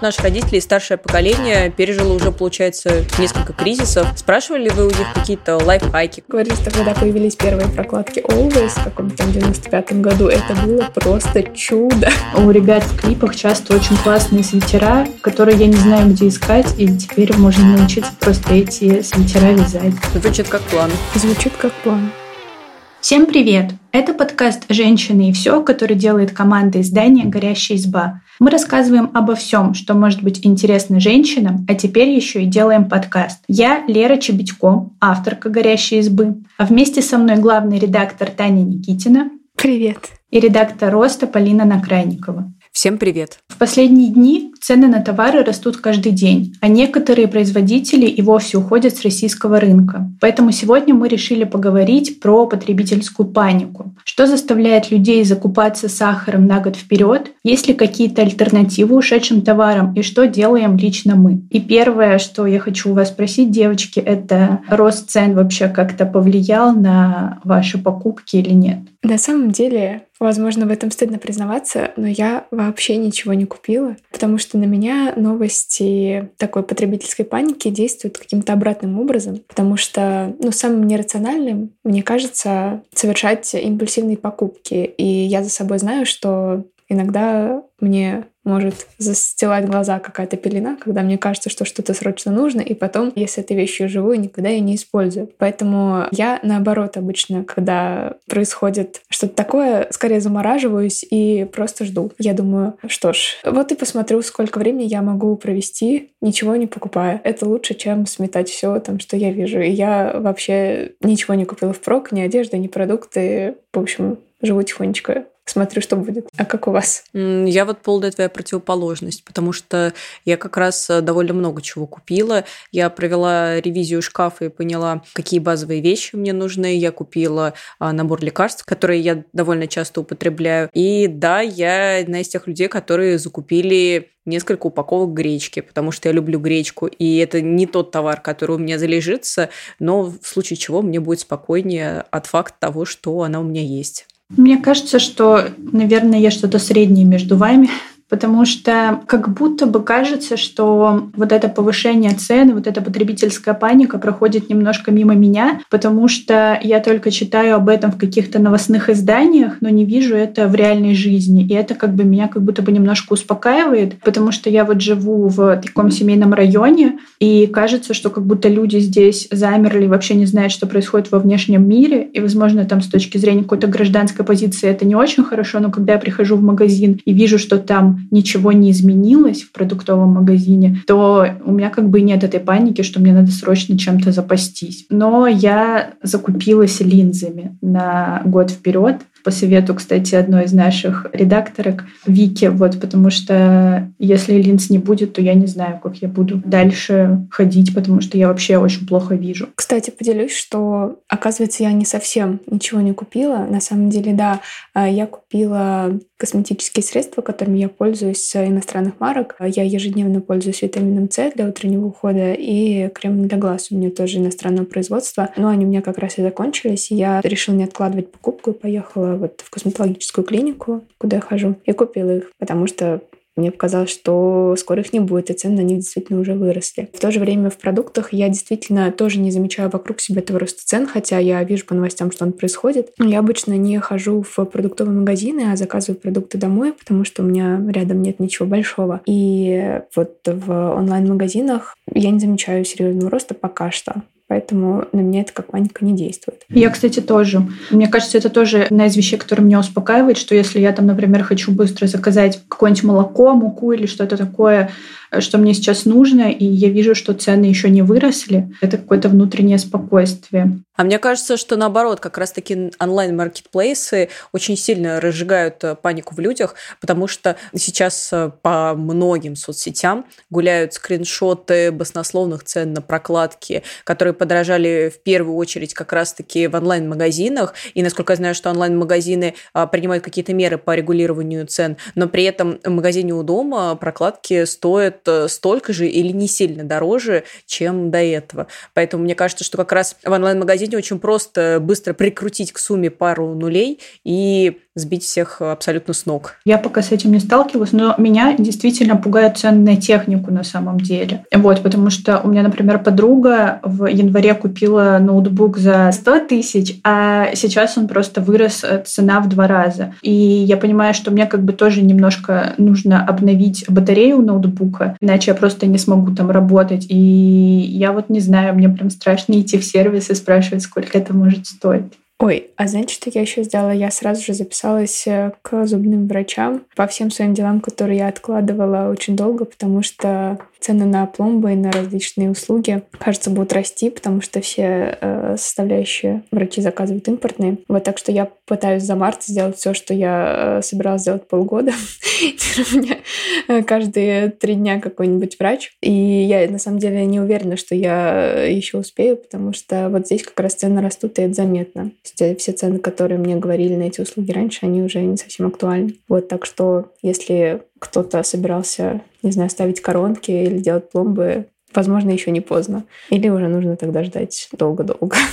наши родители и старшее поколение пережило уже, получается, несколько кризисов. Спрашивали ли вы у них какие-то лайфхаки? Говорили, что когда появились первые прокладки Always в каком-то 95-м году, это было просто чудо. У ребят в клипах часто очень классные свитера, которые я не знаю, где искать, и теперь можно научиться просто эти свитера вязать. Звучит как план. Звучит как план. Всем привет! Это подкаст «Женщины и все», который делает команда издания «Горящая изба». Мы рассказываем обо всем, что может быть интересно женщинам, а теперь еще и делаем подкаст. Я Лера Чебедько, авторка «Горящей избы», а вместе со мной главный редактор Таня Никитина. Привет! И редактор «Роста» Полина Накрайникова. Всем привет! В последние дни цены на товары растут каждый день, а некоторые производители и вовсе уходят с российского рынка. Поэтому сегодня мы решили поговорить про потребительскую панику. Что заставляет людей закупаться сахаром на год вперед? Есть ли какие-то альтернативы ушедшим товарам? И что делаем лично мы? И первое, что я хочу у вас спросить, девочки, это рост цен вообще как-то повлиял на ваши покупки или нет? На самом деле, возможно, в этом стыдно признаваться, но я вообще ничего не купила, потому что на меня новости такой потребительской паники действуют каким-то обратным образом, потому что, ну, самым нерациональным, мне кажется, совершать импульсивные покупки. И я за собой знаю, что иногда мне может застилать глаза какая-то пелена, когда мне кажется, что что-то срочно нужно, и потом, если этой вещью живу, никогда ее не использую. Поэтому я, наоборот, обычно, когда происходит что-то такое, скорее замораживаюсь и просто жду. Я думаю, что ж, вот и посмотрю, сколько времени я могу провести, ничего не покупая. Это лучше, чем сметать все там, что я вижу. И я вообще ничего не купила впрок, ни одежды, ни продукты. В общем, живу тихонечко смотрю, что будет. А как у вас? Я вот полная твоя противоположность, потому что я как раз э, довольно много чего купила. Я провела ревизию шкафа и поняла, какие базовые вещи мне нужны. Я купила а, набор лекарств, которые я довольно часто употребляю. И да, я одна из тех людей, которые закупили несколько упаковок гречки, потому что я люблю гречку, и это не тот товар, который у меня залежится, но в случае чего мне будет спокойнее от факта того, что она у меня есть. Мне кажется, что, наверное, я что-то среднее между вами потому что как будто бы кажется, что вот это повышение цены, вот эта потребительская паника проходит немножко мимо меня, потому что я только читаю об этом в каких-то новостных изданиях, но не вижу это в реальной жизни. И это как бы меня как будто бы немножко успокаивает, потому что я вот живу в таком семейном районе, и кажется, что как будто люди здесь замерли, вообще не знают, что происходит во внешнем мире, и, возможно, там с точки зрения какой-то гражданской позиции это не очень хорошо, но когда я прихожу в магазин и вижу, что там ничего не изменилось в продуктовом магазине, то у меня как бы нет этой паники, что мне надо срочно чем-то запастись. Но я закупилась линзами на год вперед по совету, кстати, одной из наших редакторок Вики, вот, потому что если линз не будет, то я не знаю, как я буду дальше ходить, потому что я вообще очень плохо вижу. Кстати, поделюсь, что, оказывается, я не совсем ничего не купила. На самом деле, да, а, я купила косметические средства, которыми я пользуюсь иностранных марок. Я ежедневно пользуюсь витамином С для утреннего ухода и кремом для глаз у меня тоже иностранного производства. Но они у меня как раз и закончились, и я решила не откладывать покупку и поехала вот в косметологическую клинику, куда я хожу, и купила их, потому что мне показалось, что скоро их не будет, и цены на них действительно уже выросли. В то же время в продуктах я действительно тоже не замечаю вокруг себя этого роста цен, хотя я вижу по новостям, что он происходит. Я обычно не хожу в продуктовые магазины, а заказываю продукты домой, потому что у меня рядом нет ничего большого. И вот в онлайн-магазинах я не замечаю серьезного роста пока что. Поэтому на меня это как паника не действует. Я, кстати, тоже. Мне кажется, это тоже одна из вещей, которая меня успокаивает, что если я там, например, хочу быстро заказать какое-нибудь молоко, муку или что-то такое, что мне сейчас нужно, и я вижу, что цены еще не выросли, это какое-то внутреннее спокойствие. А мне кажется, что наоборот, как раз-таки онлайн-маркетплейсы очень сильно разжигают э, панику в людях, потому что сейчас э, по многим соцсетям гуляют скриншоты баснословных цен на прокладки, которые подорожали в первую очередь как раз-таки в онлайн-магазинах. И, насколько я знаю, что онлайн-магазины а, принимают какие-то меры по регулированию цен, но при этом в магазине у дома прокладки стоят э, столько же или не сильно дороже, чем до этого. Поэтому мне кажется, что как раз в онлайн-магазине очень просто быстро прикрутить к сумме пару нулей и сбить всех абсолютно с ног. Я пока с этим не сталкивалась, но меня действительно пугает цены на технику на самом деле. Вот, потому что у меня, например, подруга в январе купила ноутбук за 100 тысяч, а сейчас он просто вырос э, цена в два раза. И я понимаю, что мне как бы тоже немножко нужно обновить батарею ноутбука, иначе я просто не смогу там работать. И я вот не знаю, мне прям страшно идти в сервис и спрашивать, сколько это может стоить. Ой, а знаете, что я еще сделала? Я сразу же записалась э, к зубным врачам по всем своим делам, которые я откладывала очень долго, потому что цены на пломбы и на различные услуги, кажется, будут расти, потому что все э, составляющие врачи заказывают импортные. Вот так что я пытаюсь за март сделать все, что я э, собиралась сделать полгода. у меня э, каждые три дня какой-нибудь врач. И я на самом деле не уверена, что я еще успею, потому что вот здесь как раз цены растут, и это заметно. Э, все цены, которые мне говорили на эти услуги раньше, они уже не совсем актуальны. Вот так что если кто-то собирался, не знаю, ставить коронки или делать пломбы, возможно, еще не поздно. Или уже нужно тогда ждать долго-долго.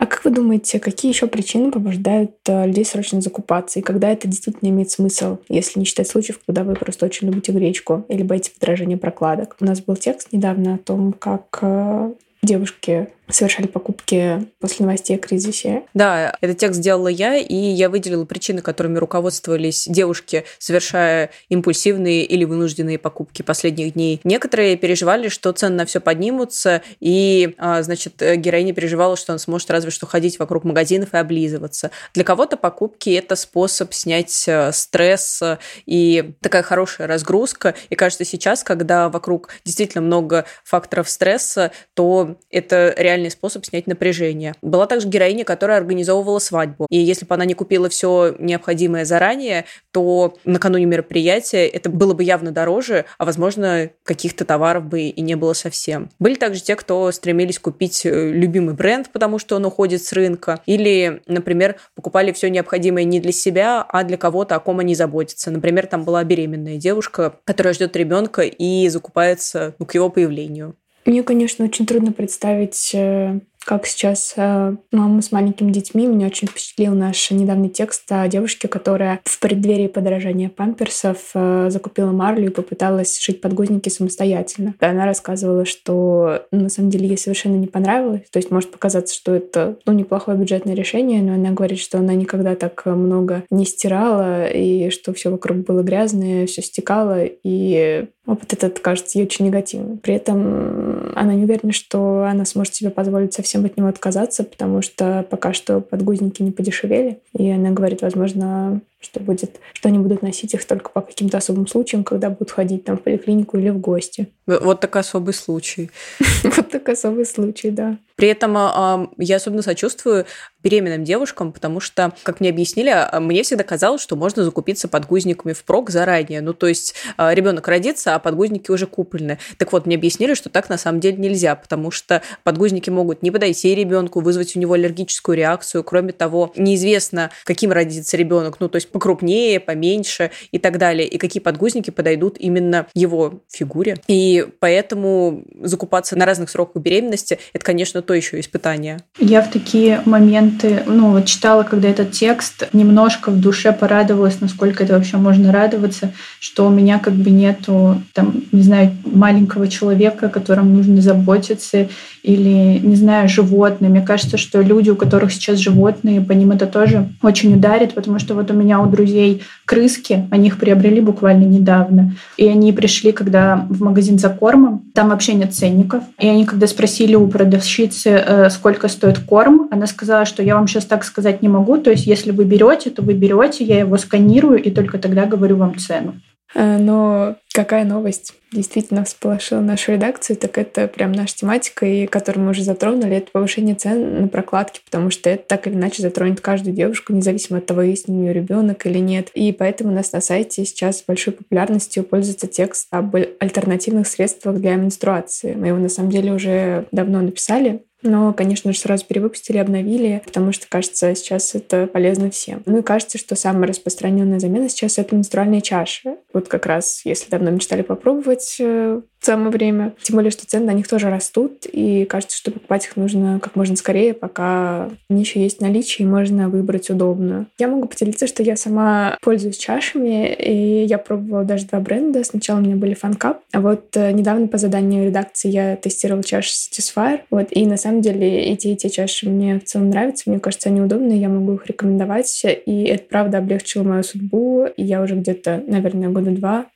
А как вы думаете, какие еще причины побуждают э, людей срочно закупаться? И когда это действительно имеет смысл, если не считать случаев, когда вы просто очень любите гречку или боитесь подражания прокладок? У нас был текст недавно о том, как э, девушки совершали покупки после новостей о кризисе. Да, этот текст сделала я, и я выделила причины, которыми руководствовались девушки, совершая импульсивные или вынужденные покупки последних дней. Некоторые переживали, что цены на все поднимутся, и, а, значит, героиня переживала, что он сможет разве что ходить вокруг магазинов и облизываться. Для кого-то покупки – это способ снять э, стресс и такая хорошая разгрузка. И кажется, сейчас, когда вокруг действительно много факторов стресса, то это реально реальный способ снять напряжение. Была также героиня, которая организовывала свадьбу. И если бы она не купила все необходимое заранее, то накануне мероприятия это было бы явно дороже, а, возможно, каких-то товаров бы и не было совсем. Были также те, кто стремились купить э, любимый бренд, потому что он уходит с рынка. Или, например, покупали все необходимое не для себя, а для кого-то, о ком они заботятся. Например, там была беременная девушка, которая ждет ребенка и закупается ну, к его появлению. Мне, конечно, очень трудно представить э, как сейчас э, мама с маленькими детьми. Меня очень впечатлил наш недавний текст о девушке, которая в преддверии подорожания памперсов э, закупила марлю и попыталась шить подгузники самостоятельно. Она рассказывала, что ну, на самом деле ей совершенно не понравилось. То есть может показаться, что это ну, неплохое бюджетное решение, но она говорит, что она никогда так много не стирала, и что все вокруг было грязное, все стекало, и опыт этот кажется ей очень негативным. При этом она не уверена, что она сможет себе позволить совсем совсем от него отказаться, потому что пока что подгузники не подешевели. И она говорит, возможно, что будет, что они будут носить их только по каким-то особым случаям, когда будут ходить там в поликлинику или в гости. Вот такой особый случай. Вот такой особый случай, да. При этом а, я особенно сочувствую беременным девушкам, потому что, как мне объяснили, а, мне всегда казалось, что можно закупиться подгузниками впрок заранее. Ну, то есть а, ребенок родится, а подгузники уже куплены. Так вот, мне объяснили, что так на самом деле нельзя, потому что подгузники могут не подойти ребенку, вызвать у него аллергическую реакцию. Кроме того, неизвестно, каким родится ребенок. Ну, то есть покрупнее, поменьше и так далее. И какие подгузники подойдут именно его фигуре. И поэтому закупаться на разных сроках беременности – это, конечно, то еще испытание. Я в такие моменты, ну, вот читала, когда этот текст, немножко в душе порадовалась, насколько это вообще можно радоваться, что у меня как бы нету, там, не знаю, маленького человека, о котором нужно заботиться, или, не знаю, животные. Мне кажется, что люди, у которых сейчас животные, по ним это тоже очень ударит, потому что вот у меня у друзей крыски, они их приобрели буквально недавно, и они пришли, когда в магазин за кормом, там вообще нет ценников, и они, когда спросили у продавщицы, э, сколько стоит корм, она сказала, что я вам сейчас так сказать не могу, то есть если вы берете, то вы берете, я его сканирую, и только тогда говорю вам цену. Э, но какая новость действительно всполошила нашу редакцию, так это прям наша тематика, и которую мы уже затронули, это повышение цен на прокладки, потому что это так или иначе затронет каждую девушку, независимо от того, есть у нее ребенок или нет. И поэтому у нас на сайте сейчас большой популярностью пользуется текст об альтернативных средствах для менструации. Мы его на самом деле уже давно написали, Но, конечно же, сразу перевыпустили, обновили, потому что, кажется, сейчас это полезно всем. Ну и кажется, что самая распространенная замена сейчас — это менструальные чаши. Вот как раз, если давно мечтали попробовать, э, самое время. Тем более, что цены на них тоже растут, и кажется, что покупать их нужно как можно скорее, пока они еще есть в наличии, и можно выбрать удобную. Я могу поделиться, что я сама пользуюсь чашами, и я пробовала даже два бренда. Сначала у меня были FunCup, а вот э, недавно по заданию редакции я тестировала чаши Satisfyer, вот, и на самом деле эти эти чаши мне в целом нравятся, мне кажется, они удобные, я могу их рекомендовать, и это правда облегчило мою судьбу, и я уже где-то, наверное, года два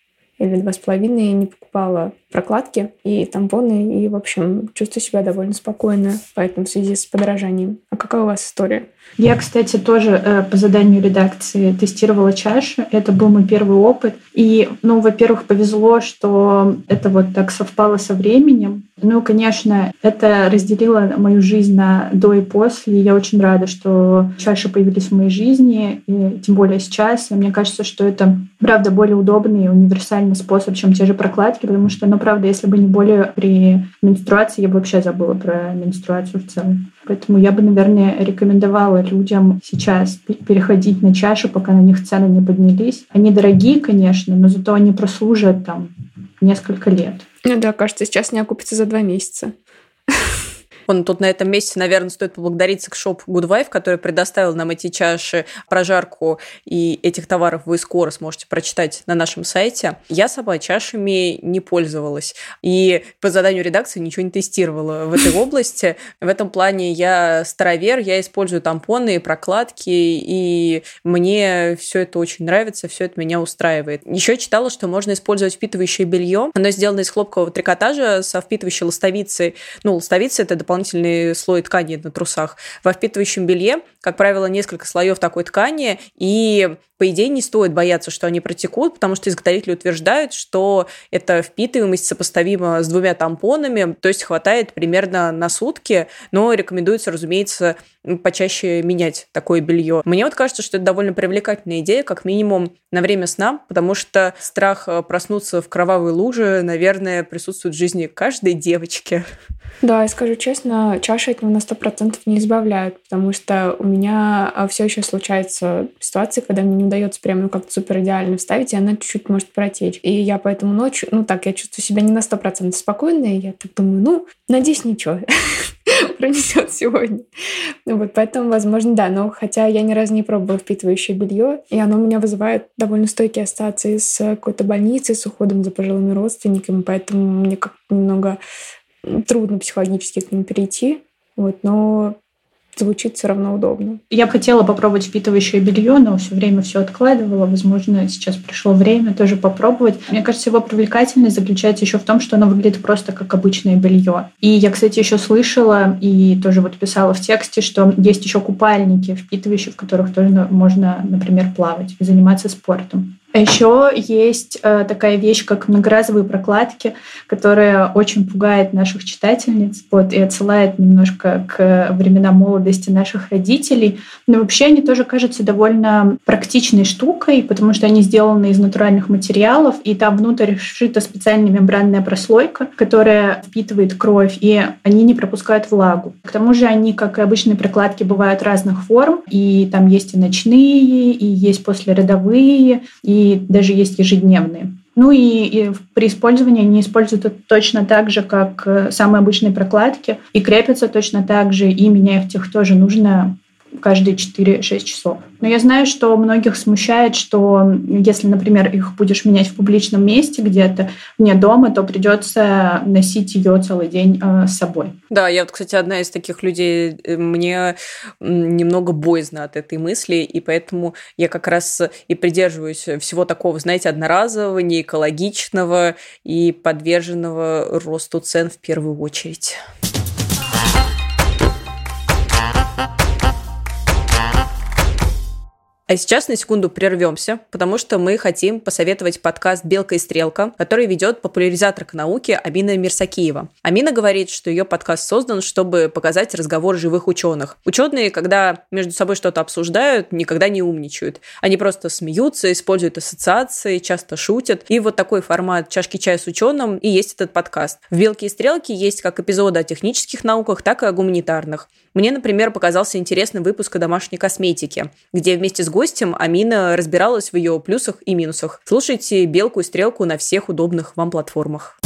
или два с половиной не покупала прокладки и тампоны, и, в общем, чувствую себя довольно спокойно, поэтому в связи с подорожанием. А какая у вас история? Я, кстати, тоже э, по заданию редакции тестировала чаши. Это был мой первый опыт. И, ну, во-первых, повезло, что это вот так совпало со временем. Ну, конечно, это разделило мою жизнь на до и после. Я очень рада, что чаши появились в моей жизни, и тем более сейчас. И мне кажется, что это, правда, более удобный и универсальный способ, чем те же прокладки, потому что, ну, правда, если бы не боли при менструации, я бы вообще забыла про менструацию в целом. Поэтому я бы, наверное, рекомендовала людям сейчас переходить на чаши, пока на них цены не поднялись. Они дорогие, конечно, но зато они прослужат там несколько лет. Ну да, кажется, сейчас не окупится за два месяца. Тут на этом месте, наверное, стоит поблагодарить секшоп Goodwife, который предоставил нам эти чаши, прожарку и этих товаров вы скоро сможете прочитать на нашем сайте. Я сама чашами не пользовалась. И по заданию редакции ничего не тестировала в этой области. В этом плане я старовер, я использую тампоны, прокладки, и мне все это очень нравится, все это меня устраивает. Еще читала, что можно использовать впитывающее белье. Оно сделано из хлопкового трикотажа со впитывающей ластовицей. Ну, ластовица – это дополнительно дополнительный слой ткани на трусах. Во впитывающем белье, как правило, несколько слоев такой ткани, и по идее, не стоит бояться, что они протекут, потому что изготовители утверждают, что эта впитываемость сопоставима с двумя тампонами, то есть хватает примерно на сутки, но рекомендуется, разумеется, почаще менять такое белье. Мне вот кажется, что это довольно привлекательная идея, как минимум на время сна, потому что страх э, проснуться в кровавой луже, наверное, присутствует в жизни каждой девочки. Да, и скажу честно, чаши от него на сто процентов не избавляют, потому что у меня э, все еще случаются ситуации, когда мне не удается прям ну, как-то супер идеально вставить, и она чуть-чуть может протечь. И я поэтому ночью, ну так, я чувствую себя не на сто процентов спокойно, и я так думаю, ну, надеюсь, ничего пронесет сегодня. Ну вот, поэтому, возможно, да. Но хотя я ни разу не пробовала впитывающее белье, и оно у меня вызывает довольно стойкие ассоциации с какой-то больницей, с уходом за пожилыми родственниками, поэтому мне как-то немного трудно психологически к ним перейти. Вот, но звучит все равно удобно. Я бы хотела попробовать впитывающее белье, но все время все откладывала. Возможно, сейчас пришло время тоже попробовать. Мне кажется, его привлекательность заключается еще в том, что оно выглядит просто как обычное белье. И я, кстати, еще слышала и тоже вот писала в тексте, что есть еще купальники впитывающие, в которых тоже можно, например, плавать и заниматься спортом. Еще есть э, такая вещь, как многоразовые прокладки, которая очень пугает наших читательниц вот, и отсылает немножко к временам молодости наших родителей. Но вообще они тоже кажутся довольно практичной штукой, потому что они сделаны из натуральных материалов, и там внутрь сшита специальная мембранная прослойка, которая впитывает кровь, и они не пропускают влагу. К тому же они, как и обычные прокладки, бывают разных форм, и там есть и ночные, и есть послеродовые, и даже есть ежедневные. Ну и, и при использовании они используют это точно так же, как э, самые обычные прокладки, и крепятся точно так же, и менять их тоже нужно каждые 4-6 часов. Но я знаю, что многих смущает, что если, например, их будешь менять в публичном месте где-то вне дома, то придется носить ее целый день э, с собой. Да, я вот, кстати, одна из таких людей. Э, мне немного боязно от этой мысли, и поэтому я как раз и придерживаюсь всего такого, знаете, одноразового, неэкологичного и подверженного росту цен в первую очередь. А сейчас на секунду прервемся, потому что мы хотим посоветовать подкаст «Белка и стрелка», который ведет популяризаторка науки Амина Мирсакиева. Амина говорит, что ее подкаст создан, чтобы показать разговор живых ученых. Ученые, когда между собой что-то обсуждают, никогда не умничают. Они просто смеются, используют ассоциации, часто шутят. И вот такой формат «Чашки чая с ученым» и есть этот подкаст. В «Белке и стрелке» есть как эпизоды о технических науках, так и о гуманитарных. Мне, например, показался интересный выпуск о домашней косметике, где вместе с гостем Амина разбиралась в ее плюсах и минусах. Слушайте «Белку и стрелку» на всех удобных вам платформах.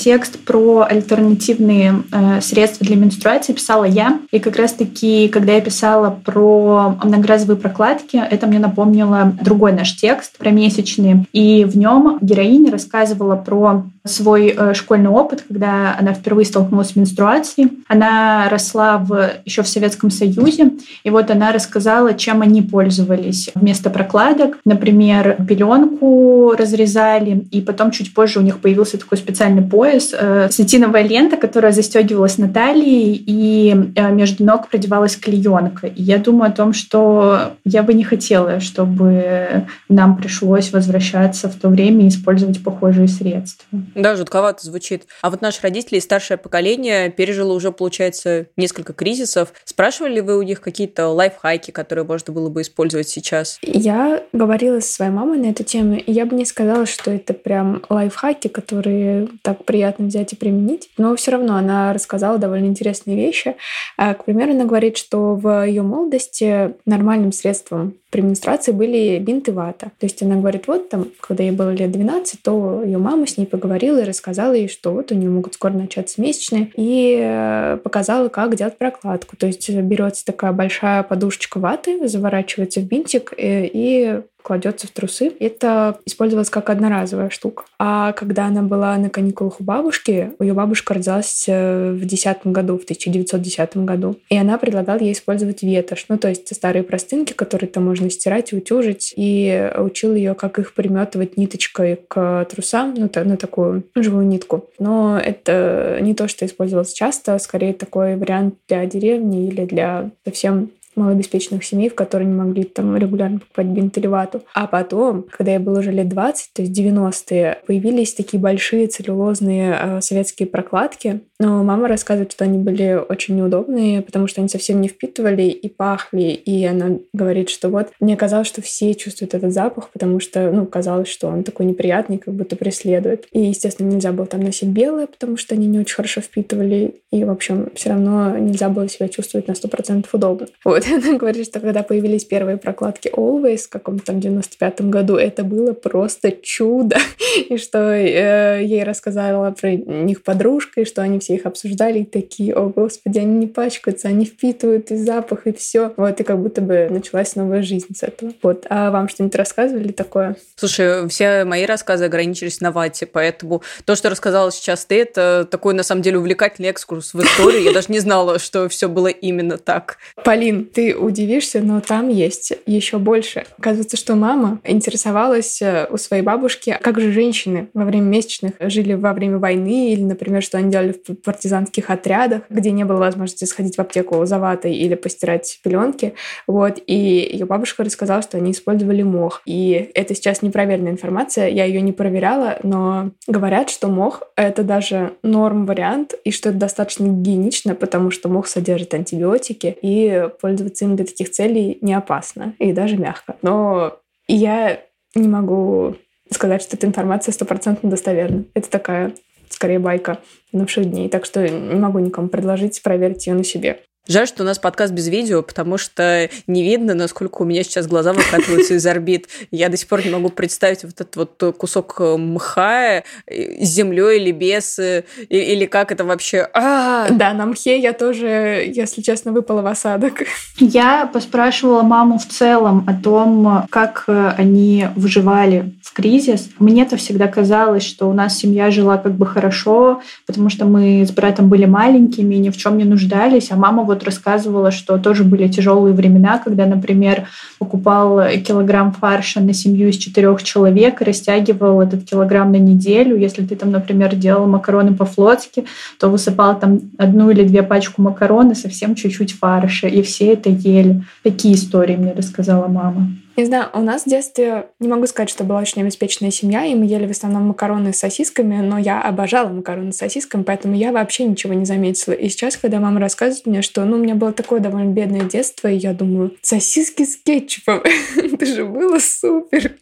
Текст про альтернативные э, средства для менструации писала я. И как раз-таки, когда я писала про многоразовые прокладки, это мне напомнило другой наш текст про месячные. И в нем героиня рассказывала про свой э, школьный опыт, когда она впервые столкнулась с менструацией. Она росла в, еще в Советском Союзе, и вот она рассказала, чем они пользовались вместо прокладок. Например, пеленку разрезали, и потом чуть позже у них появился такой специальный пояс, э, сатиновая лента, которая застегивалась на талии, и э, между ног продевалась клеенка. И я думаю о том, что я бы не хотела, чтобы нам пришлось возвращаться в то время и использовать похожие средства. Да, жутковато звучит. А вот наши родители и старшее поколение пережило уже, получается, несколько кризисов. Спрашивали ли вы у них какие-то лайфхаки, которые можно было бы использовать сейчас? Я говорила со своей мамой на эту тему, и я бы не сказала, что это прям лайфхаки, которые так приятно взять и применить. Но все равно она рассказала довольно интересные вещи. А, к примеру, она говорит, что в ее молодости нормальным средством при менструации были бинт и вата. То есть она говорит, вот там, когда ей было лет 12, то ее мама с ней поговорила и рассказала ей, что вот у нее могут скоро начаться месячные, и э, показала, как делать прокладку. То есть берется такая большая подушечка ваты, заворачивается в бинтик э, и кладется в трусы. Это использовалось как одноразовая штука. А когда она была на каникулах у бабушки, ее бабушка родилась э, в 10 году, в 1910 году. И она предлагала ей использовать ветошь. Ну, то есть старые простынки, которые там можно стирать и утюжить. И учил ее, как их приметывать ниточкой к трусам, ну, на такую живую нитку. Но это не то, что использовалось часто, скорее такой вариант для деревни или для совсем малообеспеченных семей, в которые не могли там регулярно покупать бинт или вату. А потом, когда я была уже лет 20, то есть 90-е, появились такие большие целлюлозные э, советские прокладки. Но мама рассказывает, что они были очень неудобные, потому что они совсем не впитывали и пахли. И она говорит, что вот мне казалось, что все чувствуют этот запах, потому что, ну, казалось, что он такой неприятный, как будто преследует. И, естественно, нельзя было там носить белое, потому что они не очень хорошо впитывали. И, в общем, все равно нельзя было себя чувствовать на 100% удобно. Вот. Она говорит, что когда появились первые прокладки Always в каком-то там 95-м году, это было просто чудо. И что э, ей рассказала про них подружка, и что они все их обсуждали, и такие, о господи, они не пачкаются, они впитывают и запах, и все. Вот, и как будто бы началась новая жизнь с этого. Вот. А вам что-нибудь рассказывали такое? Слушай, все мои рассказы ограничились на вате, поэтому то, что рассказала сейчас ты, это такой, на самом деле, увлекательный экскурс в историю. Я даже не знала, что все было именно так. Полин, ты удивишься, но там есть еще больше. Оказывается, что мама интересовалась э, у своей бабушки, как же женщины во время месячных жили во время войны, или, например, что они делали в партизанских отрядах, где не было возможности сходить в аптеку за ватой или постирать пеленки. Вот. И ее бабушка рассказала, что они использовали мох. И это сейчас непроверенная информация, я ее не проверяла, но говорят, что мох — это даже норм вариант, и что это достаточно гигиенично, потому что мох содержит антибиотики, и пользуется пользоваться им для таких целей не опасно и даже мягко. Но я не могу сказать, что эта информация стопроцентно достоверна. Это такая, скорее, байка новших дней. Так что не могу никому предложить проверить ее на себе. Жаль, что у нас подкаст без видео, потому что не видно, насколько у меня сейчас глаза выкатываются из орбит. Я до сих пор не могу представить вот этот вот кусок мха с землей или без, или как это вообще. А! Да, на мхе я тоже, если честно, выпала в осадок. Я поспрашивала маму в целом о том, как они выживали в кризис. Мне-то всегда казалось, что у нас семья жила как бы хорошо, потому что мы с братом были маленькими, ни в чем не нуждались, а мама вот вот рассказывала, что тоже были тяжелые времена, когда, например, покупал килограмм фарша на семью из четырех человек и растягивал этот килограмм на неделю. Если ты там, например, делал макароны по-флотски, то высыпал там одну или две пачку макарон совсем чуть-чуть фарша, и все это ели. Такие истории мне рассказала мама. Не знаю, у нас в детстве, не могу сказать, что была очень обеспеченная семья, и мы ели в основном макароны с сосисками, но я обожала макароны с сосисками, поэтому я вообще ничего не заметила. И сейчас, когда мама рассказывает мне, что ну, у меня было такое довольно бедное детство, и я думаю, сосиски с кетчупом, это же было супер.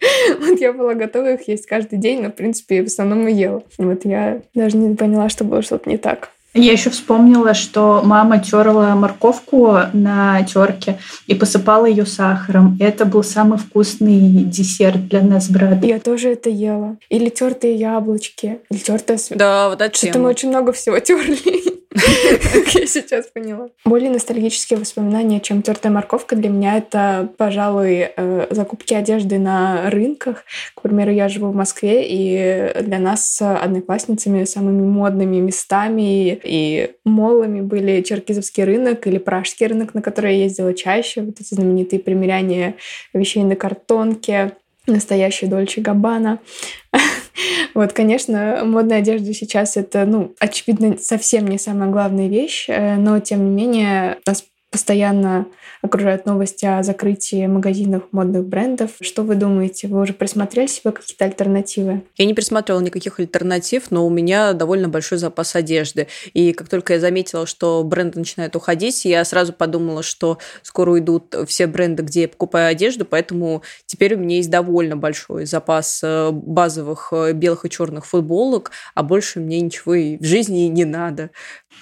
Вот я была готова их есть каждый день, но, в принципе, в основном и ела. Вот я даже не поняла, что было что-то не так. Я еще вспомнила, что мама терла морковку на терке и посыпала ее сахаром. И это был самый вкусный десерт для нас с братом. Я тоже это ела. Или тертые яблочки, или тертая Да, вот это Что-то мы очень много всего терли. Как я сейчас поняла. Более ностальгические воспоминания, чем тертая морковка, для меня это, пожалуй, э, закупки одежды на рынках. К примеру, я живу в Москве, и для нас с одноклассницами самыми модными местами и молами были Черкизовский рынок или Пражский рынок, на который я ездила чаще. Вот эти знаменитые примеряния вещей на картонке, настоящий Дольче Габбана. Вот, конечно, модная одежда сейчас это, ну, очевидно, совсем не самая главная вещь, э, но тем не менее нас постоянно окружают новости о закрытии магазинов модных брендов. Что вы думаете? Вы уже присмотрели себе какие-то альтернативы? Я не присмотрела никаких альтернатив, но у меня довольно большой запас одежды. И как только я заметила, что бренды начинают уходить, я сразу подумала, что скоро уйдут все бренды, где я покупаю одежду, поэтому теперь у меня есть довольно большой запас э, базовых э, белых и черных футболок, а больше мне ничего и в жизни не надо.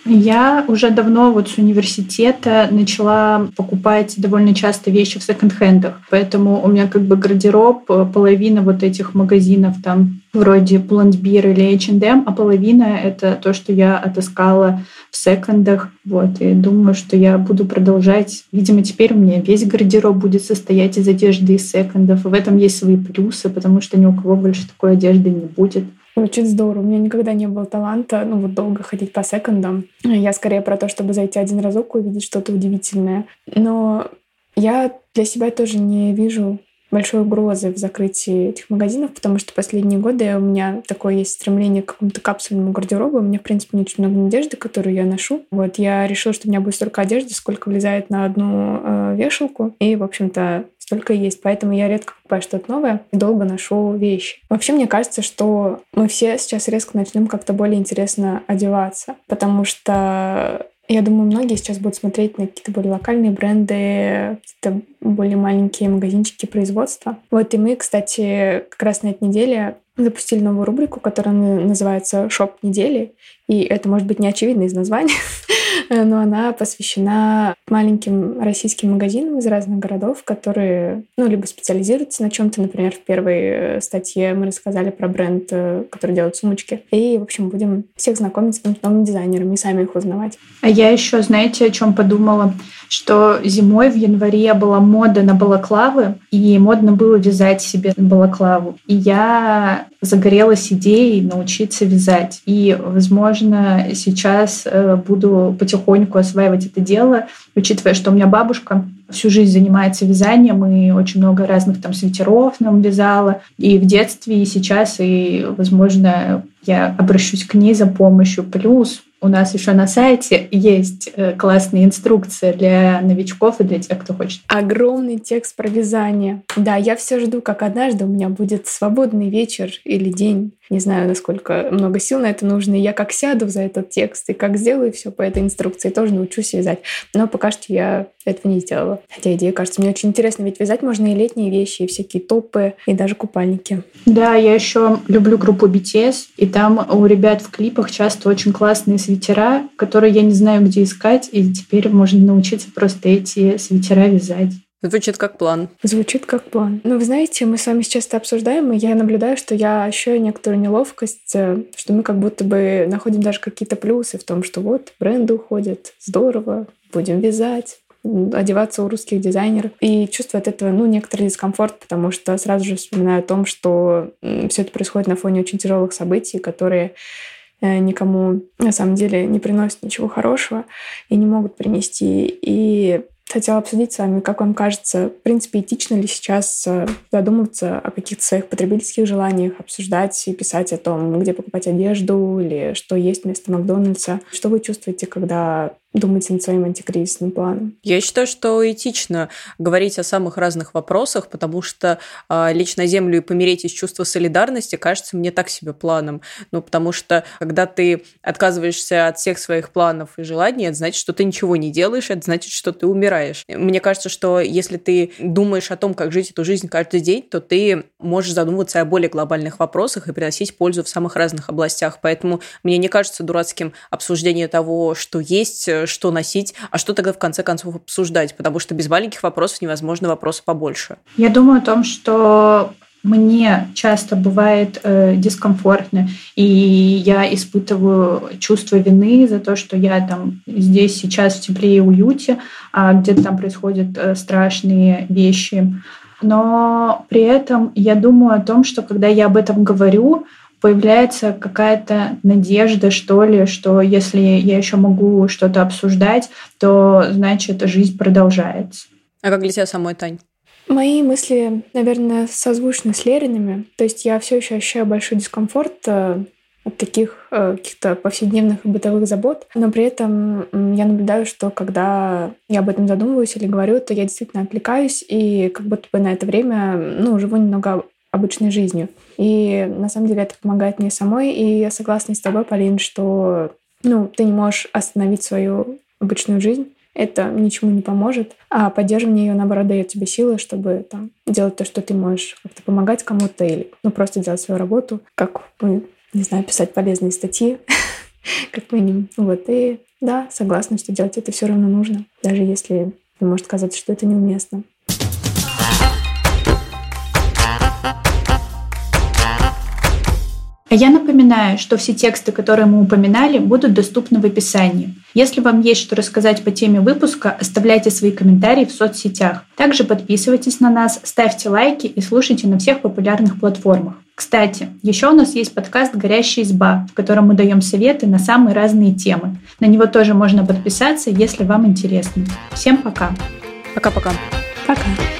Я уже давно вот с университета начала покупать довольно часто вещи в секонд-хендах, поэтому у меня как бы гардероб, э, половина вот этих магазинов там вроде Pull&Bear или H&M, а половина — это то, что я отыскала в секондах. Вот, и думаю, что я буду продолжать. Видимо, теперь у меня весь гардероб будет состоять из одежды из секондов. И в этом есть свои плюсы, потому что ни у кого больше такой одежды не будет. Звучит здорово. У меня никогда не было таланта, ну вот долго ходить по секондам. Я скорее про то, чтобы зайти один разок и увидеть что-то удивительное. Но я для себя тоже не вижу большой угрозы в закрытии этих магазинов, потому что последние годы у меня такое есть стремление к какому-то капсульному гардеробу. У меня, в принципе, не очень много одежды, которую я ношу. Вот я решила, что у меня будет столько одежды, сколько влезает на одну э, вешалку. И, в общем-то, столько есть. Поэтому я редко покупаю что-то новое и долго ношу вещи. Вообще, мне кажется, что мы все сейчас резко начнем как-то более интересно одеваться, потому что я думаю, многие сейчас будут смотреть на какие-то более локальные бренды, какие-то более маленькие магазинчики производства. Вот и мы, кстати, как раз на этой неделе запустили новую рубрику, которая называется «Шоп недели». И это может быть не очевидно из названия, но она посвящена маленьким российским магазинам из разных городов, которые, ну, либо специализируются на чем-то. Например, в первой э, статье мы рассказали про бренд, э, который делает сумочки. И, в общем, будем всех знакомить с новыми дизайнерами и сами их узнавать. А я еще, знаете, о чем подумала? Что зимой в январе была мода на балаклавы, и модно было вязать себе балаклаву. И я загорелась идеей научиться вязать. И, возможно, сейчас э, буду потихоньку осваивать это дело, учитывая, что у меня бабушка всю жизнь занимается вязанием и очень много разных там свитеров нам вязала. И в детстве, и сейчас, и, возможно, я обращусь к ней за помощью. Плюс у нас еще на сайте есть э, классные инструкции для новичков и для тех, кто хочет. Огромный текст про вязание. Да, я все жду, как однажды у меня будет свободный вечер или день. Не знаю, насколько много сил на это нужно. И я как сяду за этот текст и как сделаю все по этой инструкции, тоже научусь вязать. Но пока что я этого не сделала. Хотя идея кажется мне очень интересно, ведь вязать можно и летние вещи, и всякие топы, и даже купальники. Да, я еще люблю группу BTS, и там у ребят в клипах часто очень классные свитера, которые я не знаю, где искать, и теперь можно научиться просто эти свитера вязать. Звучит как план. Звучит как план. Ну, вы знаете, мы с вами сейчас это обсуждаем, и я наблюдаю, что я ощущаю некоторую неловкость, э, что мы как будто бы находим даже какие-то плюсы в том, что вот бренды уходят, здорово, будем вязать, одеваться у русских дизайнеров. И чувствую от этого, ну, некоторый дискомфорт, потому что сразу же вспоминаю о том, что все это происходит на фоне очень тяжелых событий, которые э, никому на самом деле не приносят ничего хорошего и не могут принести. И хотела обсудить с вами, как вам кажется, в принципе, этично ли сейчас э, задумываться о каких-то своих потребительских желаниях, обсуждать и писать о том, где покупать одежду или что есть вместо Макдональдса. Что вы чувствуете, когда думаете над своим антикризисным планом? Я считаю, что этично говорить о самых разных вопросах, потому что э, лечь землю и помереть из чувства солидарности кажется мне так себе планом. Ну, потому что когда ты отказываешься от всех своих планов и желаний, это значит, что ты ничего не делаешь, это значит, что ты умираешь. Мне кажется, что если ты думаешь о том, как жить эту жизнь каждый день, то ты можешь задумываться о более глобальных вопросах и приносить пользу в самых разных областях. Поэтому мне не кажется дурацким обсуждение того, что есть, что носить, а что тогда в конце концов обсуждать, потому что без маленьких вопросов невозможно вопросы побольше. Я думаю о том, что мне часто бывает э, дискомфортно, и я испытываю чувство вины за то, что я там здесь сейчас в тепле и уюте, а где-то там происходят э, страшные вещи. Но при этом я думаю о том, что когда я об этом говорю, появляется какая-то надежда, что ли, что если я еще могу что-то обсуждать, то значит жизнь продолжается. А как для тебя самой, Тань? Мои мысли, наверное, созвучны с Лериными. То есть я все еще ощущаю большой дискомфорт э, от таких э, каких-то повседневных и бытовых забот. Но при этом я наблюдаю, что когда я об этом задумываюсь или говорю, то я действительно отвлекаюсь и как будто бы на это время ну, живу немного обычной жизнью. И на самом деле это помогает мне самой. И я согласна с тобой, Полин, что ну, ты не можешь остановить свою обычную жизнь. Это ничему не поможет. А поддерживание ее, наоборот, дает тебе силы, чтобы там, делать то, что ты можешь, как-то помогать кому-то или ну, просто делать свою работу, как, ну, не знаю, писать полезные статьи, как минимум. Вот. И да, согласна, что делать это все равно нужно, даже если может казаться, что это неуместно. Я напоминаю, что все тексты, которые мы упоминали, будут доступны в описании. Если вам есть что рассказать по теме выпуска, оставляйте свои комментарии в соцсетях. Также подписывайтесь на нас, ставьте лайки и слушайте на всех популярных платформах. Кстати, еще у нас есть подкаст «Горящая изба», в котором мы даем советы на самые разные темы. На него тоже можно подписаться, если вам интересно. Всем пока. Пока-пока. Пока. -пока. пока.